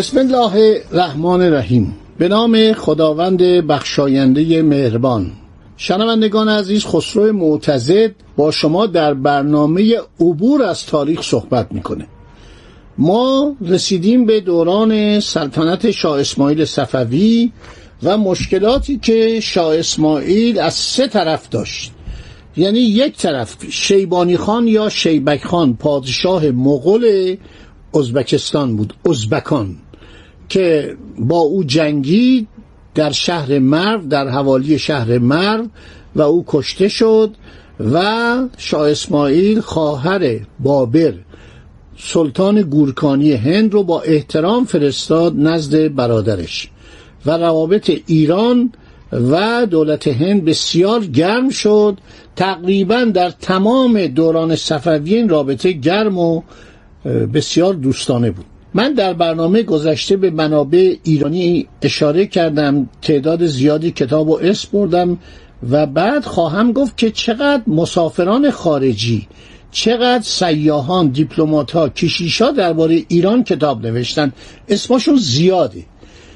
بسم الله الرحمن الرحیم. به نام خداوند بخشاینده مهربان. شنوندگان عزیز خسرو معتزد با شما در برنامه عبور از تاریخ صحبت می‌کنه. ما رسیدیم به دوران سلطنت شاه اسماعیل صفوی و مشکلاتی که شاه اسماعیل از سه طرف داشت. یعنی یک طرف شیبانی خان یا شیبک خان پادشاه مغول ازبکستان بود ازبکان. که با او جنگید در شهر مرو در حوالی شهر مرو و او کشته شد و شاه اسماعیل خواهر بابر سلطان گورکانی هند رو با احترام فرستاد نزد برادرش و روابط ایران و دولت هند بسیار گرم شد. تقریبا در تمام دوران صفوی این رابطه گرم و بسیار دوستانه بود. من در برنامه گذشته به منابع ایرانی اشاره کردم تعداد زیادی کتاب و اسم بردم و بعد خواهم گفت که چقدر مسافران خارجی چقدر سیاهان دیپلمات ها کشیشا درباره ایران کتاب نوشتن. اسمشون زیاده.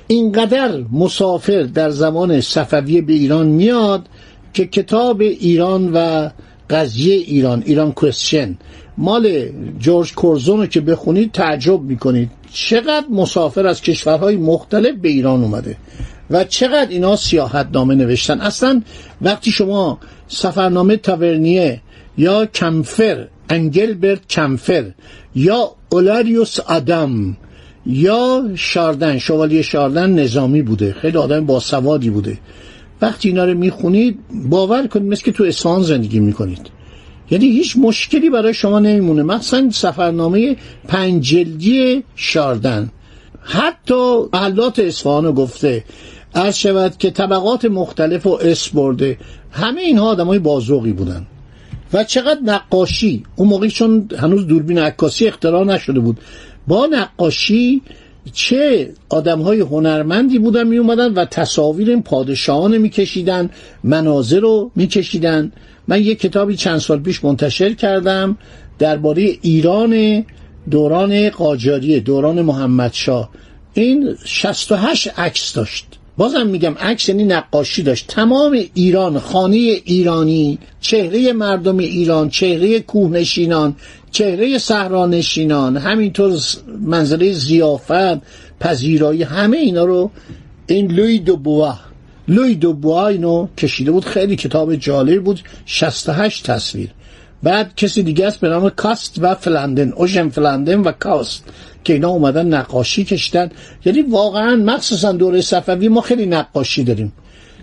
اینقدر مسافر در زمان صفویه به ایران میاد که کتاب ایران و قضیه ایران ایران کوشن مال جورج کورزون رو که بخونید تعجب می‌کنید. چقدر مسافر از کشورهای مختلف به ایران اومده و چقدر اینا سیاحت نامه نوشتن. اصلا وقتی شما سفرنامه تاورنیه یا کمفر انگلبرت کمفر یا اولاریوس آدم یا شاردن شوالیه شاردن نظامی بوده. خیلی آدم باسوادی بوده. وقتی اینا رو می‌خونید باور کنید مثل که تو اصفهان زندگی می‌کنید. یعنی هیچ مشکلی برای شما نمیمونه. مثلا سفرنامه پنجلدی شاردن. حتی محلات اصفهان گفته عرض شود که طبقات مختلف و اس برده. همه اینها آدم های بازوقی بودن. و چقدر نقاشی؟ اون موقعی چون هنوز دوربین عکاسی اختراع نشده بود. با نقاشی چه آدم های هنرمندی بودن می اومدن و تصاویر این پادشاهان میکشیدن مناظر رو میکشیدن. من یک کتابی چند سال پیش منتشر کردم درباره ایران دوران قاجاریه دوران محمدشاه این 68 عکس داشت. بازم میگم عکس یعنی نقاشی داشت. تمام ایران خانه ایرانی چهره مردم ایران چهره کوهنشینان چهره صحرانشینان همینطور منظره زیافت پذیرایی همه اینا رو این لوی دو بوا. لوی دو بوا اینو کشیده بود. خیلی کتاب جالب بود. 68 تصویر. بعد کسی دیگه است به نام کاست و فلندن اوژن فلندن و کاست که اینا اومدن نقاشی کشیدن یعنی واقعا مخصوصا دوره صفوی ما خیلی نقاشی داریم.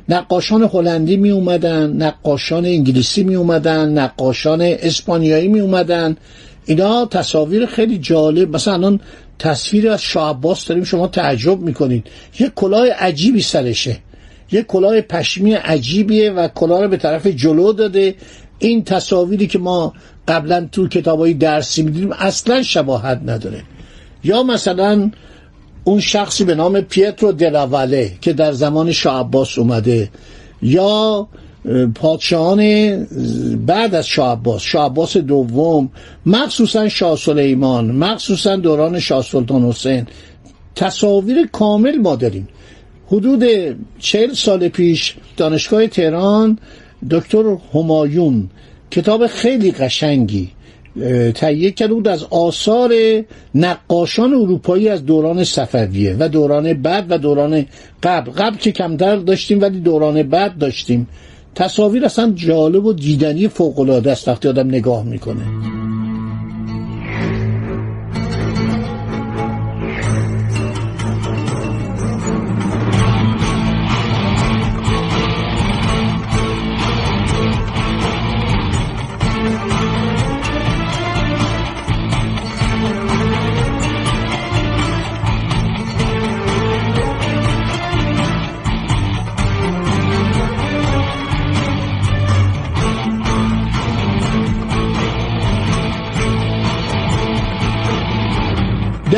نقاشان هلندی می اومدن نقاشان انگلیسی می اومدن نقاشان اسپانیایی می اومدن. اینا تصاویر خیلی جالب. مثلا الان تصویر از شاه عباس داریم شما تعجب می‌کنید یه کلاه عجیبی سرشه. یه کلاه پشمی عجیبیه و کلاه رو به طرف جلو داده. این تصاویری که ما قبلا تو کتابای درسی می‌دیدیم اصلا شباهت نداره. یا مثلا اون شخصی به نام پیترو دلاواله که در زمان شاه عباس اومده یا پادشاهان بعد از شاه عباس شاه عباس دوم مخصوصا شاه سلیمان مخصوصا دوران شاه سلطان حسین. تصاویر کامل ما داریم. حدود چهل سال پیش دانشگاه تهران دکتر همایون کتاب خیلی قشنگی تهیه کرده بود از آثار نقاشان اروپایی از دوران صفویه و دوران بعد و دوران قبل. قبل که کمتر داشتیم ولی دوران بعد داشتیم. تصاویر اصلا جالب و دیدنی فوقالعاده است وقتی آدم نگاه می‌کنه.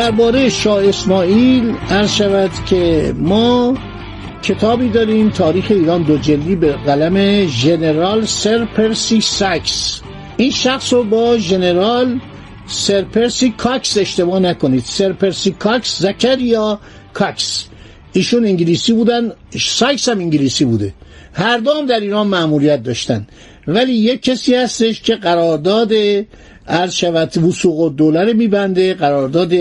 درباره شاه اسماعیل عرض شود که ما کتابی داریم تاریخ ایران دو جلدی به قلم ژنرال سر پرسی ساکس. این شخص رو با ژنرال سر پرسی کاکس اشتباه نکنید. سر پرسی کاکس زکریا کاکس. ایشون انگلیسی بودن ساکس هم انگلیسی بوده. هر دو هم در ایران ماموریت داشتن. ولی یک کسی هستش که قرارداد عرض شود وثوق الدوله میبنده قرارداد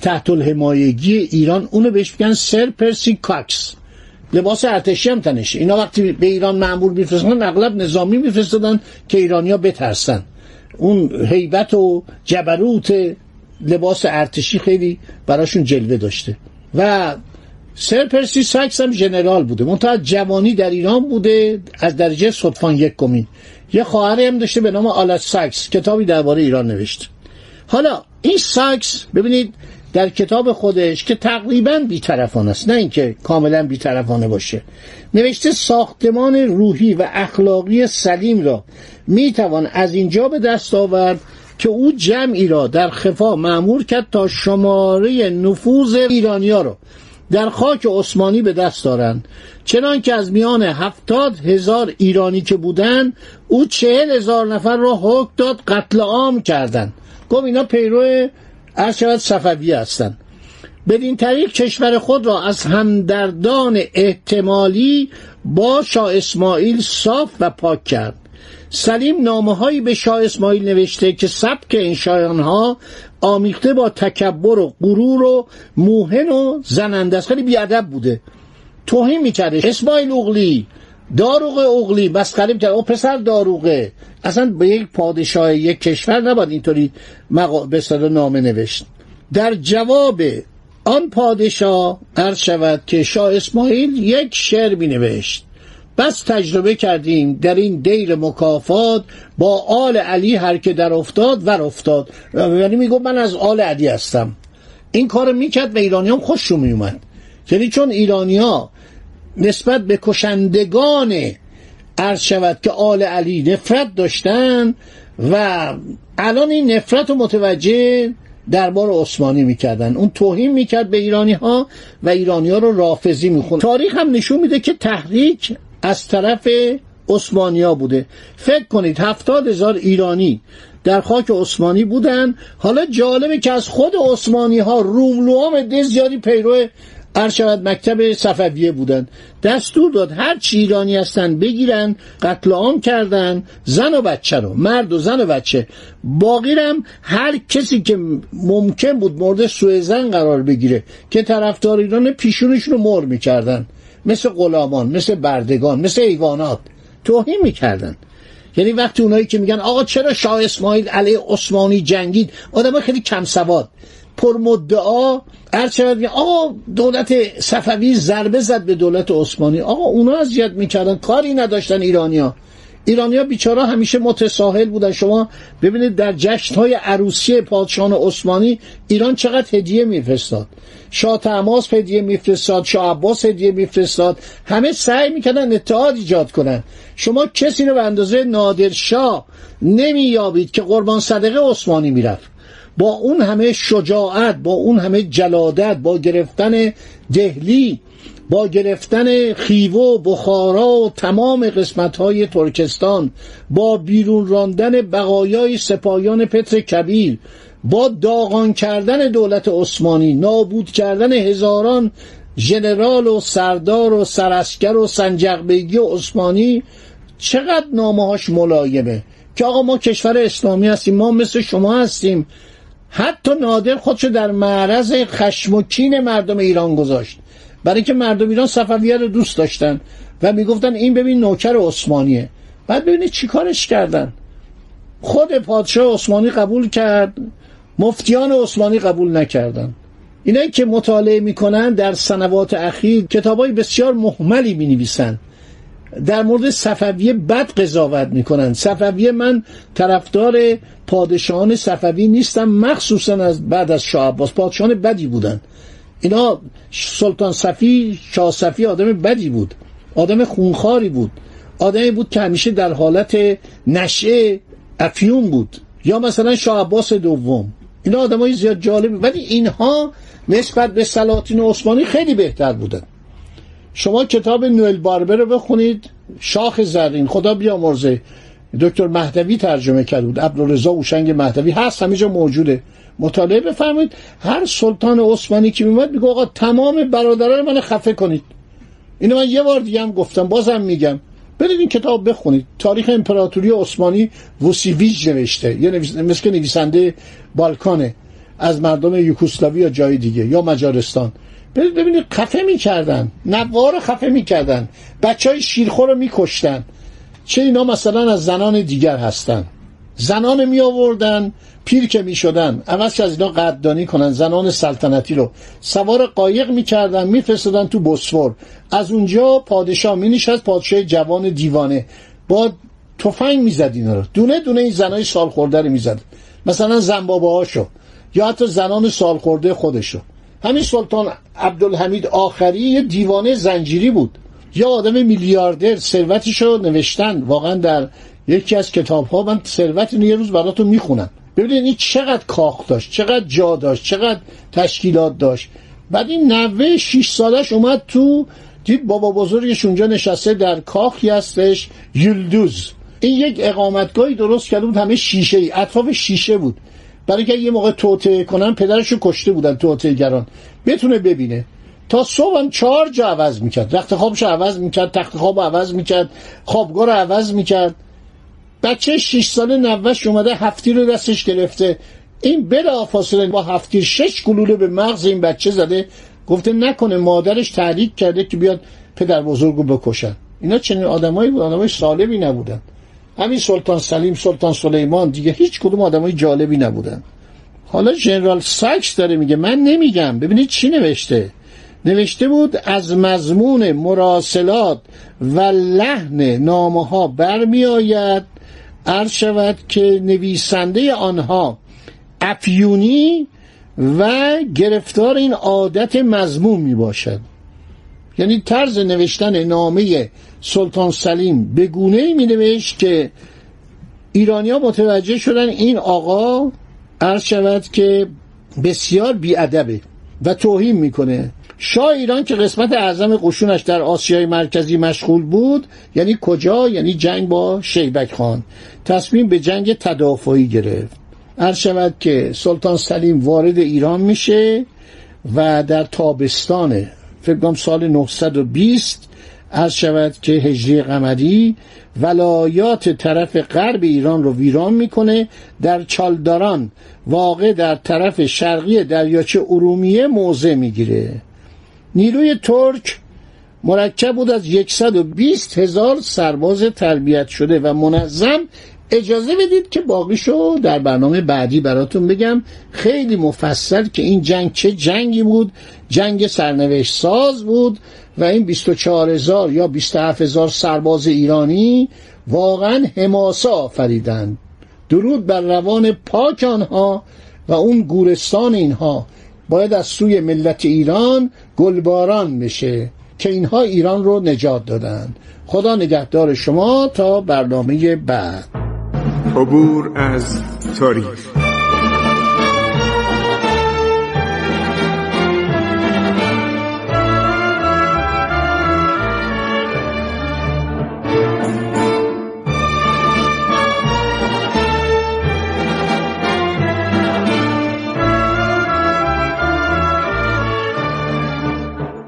تحت الحمایگی ایران. اونو بهش میگن سر پرسی کاکس. لباس ارتشی هم تنشه. اینا وقتی به ایران مامور میفرستن اغلب نظامی میفرستادن که ایرانیا بترسن. اون هیبت و جبروت لباس ارتشی خیلی براشون جلوه داشته. و سر پرسی ساکس هم جنرال بوده. منتها جوانی در ایران بوده از درجه ستوان یکمی یه خواهری هم داشته به نام آلت ساکس کتابی درباره ایران نوشته حالا این ساکس ببینید در کتاب خودش که تقریبا بیطرفانه است نه اینکه کاملا بیطرفانه باشه. نوشته ساختمان روحی و اخلاقی سلیم را می‌توان از اینجا به دست آورد که او جمعی را در خفا معمور کرد تا شماره نفوذ ایرانیا را در خاک عثمانی به دست دارند چنان که از میان هفتاد هزار ایرانی که بودند او چهل هزار نفر را حکم داد قتل عام کردند. گفت اینا پیرو ارشد صفوی هستند. بدین طریق کشور خود را از همدردان احتمالی با شاه اسماعیل صاف و پاک کرد. سلیم نامه هایی به شاه اسماعیل نوشته که سبک این شایان ها آمیخته با تکبر و غرور و موهن و زننده است. خیلی بیادب بوده. توهین می‌کرده. اسماعیل اغلی داروغ اغلی مسخره می‌کرد او پسر داروغه. اصلا به یک پادشاه یک کشور نباید اینطوری مقا... به نامه نوشت. در جواب آن پادشاه عرض شود که شاه اسماعیل یک شعر می نوشت بس تجربه کردیم در این دیر مکافات با آل علی هر که در افتاد ور افتاد. یعنی میگو من از آل علی هستم. این کار می‌کرد و ایرانی هم خوششون میومد یعنی چون ایرانی ها نسبت به کشندگان عرض شود که آل علی نفرت داشتن و الان این نفرت رو متوجه دربار عثمانی می‌کردن. اون توهین می‌کرد به ایرانی ها و ایرانی ها رو رافضی میخون تاریخ هم نشون میده که تحریک از طرف عثمانیا بوده. فکر کنید هفتاد هزار ایرانی در خاک عثمانی بودن. حالا جالبه که از خود عثمانی ها روملوام زیادی پیرو ارشد مکتب صفویه بودن. دستور داد هر چی ایرانی هستن بگیرن قتل عام کردن زن و بچه رو مرد و زن و بچه. باقی هم هر کسی که ممکن بود مورد سوء زن قرار بگیره که طرفدار ایران پیشونش رو مر می‌کردن. مثل غلامان مثل بردگان مثل ایوانات توهین می‌کردن. یعنی وقتی اونایی که میگن آقا چرا شاه اسماعیل علیه عثمانی جنگید؟ آدم خیلی کم سواد. پرمدعا هر چقدر آقا دولت صفوی ضربه زد به دولت عثمانی. آقا اونا اذیت می‌کردن. کاری نداشتن ایرانیا ایرانیا بیچارا همیشه متساهل بودن. شما ببینید در جشن های عروسی پادشاهان عثمانی ایران چقدر هدیه میفرستاد. شاه تماس هدیه میفرستاد شاه عباس هدیه میفرستاد. همه سعی می‌کردن اتحاد ایجاد کنن. شما کسی رو به اندازه نادرشاه نمییابید که قربان صدقه عثمانی می‌رفت. با اون همه شجاعت با اون همه جلادت با گرفتن دهلی با گرفتن خیوه و بخارا و تمام قسمت های ترکستان با بیرون راندن بقایای سپاهیان پتر کبیر با داغان کردن دولت عثمانی نابود کردن هزاران ژنرال و سردار و سراسکر و سنجقبگی و عثمانی چقدر نامهاش ملایمه که آقا ما کشور اسلامی هستیم ما مثل شما هستیم. حتی نادر خودشو در معرض خشم و کین مردم ایران گذاشت. برای اینکه مردم ایران صفویه رو دوست داشتن و می‌گفتن این ببین نوکر عثمانیه. بعد ببینید چیکارش کردن. خود پادشاه عثمانی قبول کرد مفتیان عثمانی قبول نکردن. اینایی که مطالعه می‌کنن در سنوات اخیر کتابای بسیار محملی می در مورد صفویه بد قضاوت می‌کنن. صفویه من طرفدار پادشاهان صفوی نیستم مخصوصا از بعد از شاه عباس. پادشاهان بدی بودن. اینا سلطان صفی شاه صفی آدم بدی بود. آدم خونخاری بود. آدمی بود که همیشه در حالت نشه افیون بود. یا مثلا شاه عباس دوم. اینا آدمای زیاد جالبی. ولی اینها نسبت به سلاطین عثمانی خیلی بهتر بودن. شما کتاب نوئل باربر رو بخونید. شاخ زرین. خدا بیامرزه. دکتر مهدوی ترجمه کرده بود. عبدالرضا اوشنگ مهدوی. هست جا موجوده. مطالعه بفرمایید. هر سلطان عثمانی که میومد میگه آقا تمام برادران من خفه کنید. اینو من یه بار دیگه هم گفتم بازم میگم. برید این کتاب بخونید. تاریخ امپراتوری عثمانی ووسیویچ نوشته. یه نویس... مثل نویسنده بالکانه. از مردم یوکوسلاوی یا جای دیگه یا مجارستان. برید ببینید خفه می‌کردن. نوار خفه می‌کردن. بچه های شیرخور رو میکشتن. چه اینا مثلا از زنان دیگر هستن. زنان می آوردن پیر که می شدن. عوض از اینا قدردانی کنن زنان سلطنتی رو. سوار قایق می کردن می تو بسفور از اونجا پادشاه می نشست پادشاه جوان دیوانه. با تفنگ می زد اینا رو. دونه دونه این زنای سال خورده رو می زد. مثلا زنبابه هاشو یا حتی زنان سال خورده خودشو. همین سلطان عبدالحمید آخری یه دیوانه زنجیری بود. یا آدم میلیاردر ثروتشو نوشتن. واقعا در یکی از کتاب ها من ثروت اینو یه روز براتون می‌خونم. ببینید این چقدر کاخ داشت چقدر جا داشت چقدر تشکیلات داشت. بعد این نوه شیش سالش اومد تو دید بابا بزرگش اونجا نشسته در کاخی هستش یلدوز. این یک اقامتگاهی درست کرده بود همه شیشه ای اطراف شیشه بود. برای که یه موقع توته کنن پدرشو کشته بودن توته گران بتونه ببینه. تا صبح هم چهار جا عوض می‌کرد. رخت خوابش عوض می‌کرد تخت خواب عوض می‌کرد خوابگاه رو عوض می‌کرد. بچه 6 ساله نوش اومده هفتی رو دستش گرفته. این بلا فاصله با هفتی شش گلوله به مغز این بچه زده. گفته نکنه مادرش تحریک کرده که بیاد پدر بزرگو بکشن. اینا چنین آدمایی بود آدمای سالمی نبودن. همین سلطان سلیم سلطان سلیمان دیگه هیچ کدوم آدمای جالبی نبودن. حالا جنرال ساکس داره میگه من نمیگم. ببینید چی نوشته. نوشته بود از مضمون مراسلات و لحن نامه ها برمی آید شود که نویسنده آنها افیونی و گرفتار این عادت مضمون می باشد یعنی طرز نوشتن نامه سلطان سلیم به گونه می نوشت که ایرانیا متوجه شدن این آقا عرض شود که بسیار بیادبه و توهین می‌کنه. شاه ایران که قسمت اعظم قشونش در آسیای مرکزی مشغول بود یعنی کجا؟ یعنی جنگ با شیبک خان. تصمیم به جنگ تدافعی گرفت. عرض شود که سلطان سلیم وارد ایران میشه و در تابستان فکر سال 920 عرض شود که هجری قمری ولایات طرف غرب ایران رو ویران می‌کنه. در چالداران واقع در طرف شرقی دریاچه ارومیه موضع می‌گیره. نیروی ترک مرکب بود از 120 هزار سرباز تربیت شده و منظم اجازه بدید که باقیشو در برنامه بعدی براتون بگم. خیلی مفصل که این جنگ چه جنگی بود. جنگ سرنوشت ساز بود و این 24 هزار یا 27 هزار سرباز ایرانی واقعا حماسه آفریدند. درود بر روان پاک آنها و اون گورستان اینها. باید از سوی ملت ایران گلباران بشه که اینها ایران رو نجات دادن. خدا نگهدار شما تا برنامه بعد. عبور از تاریخ.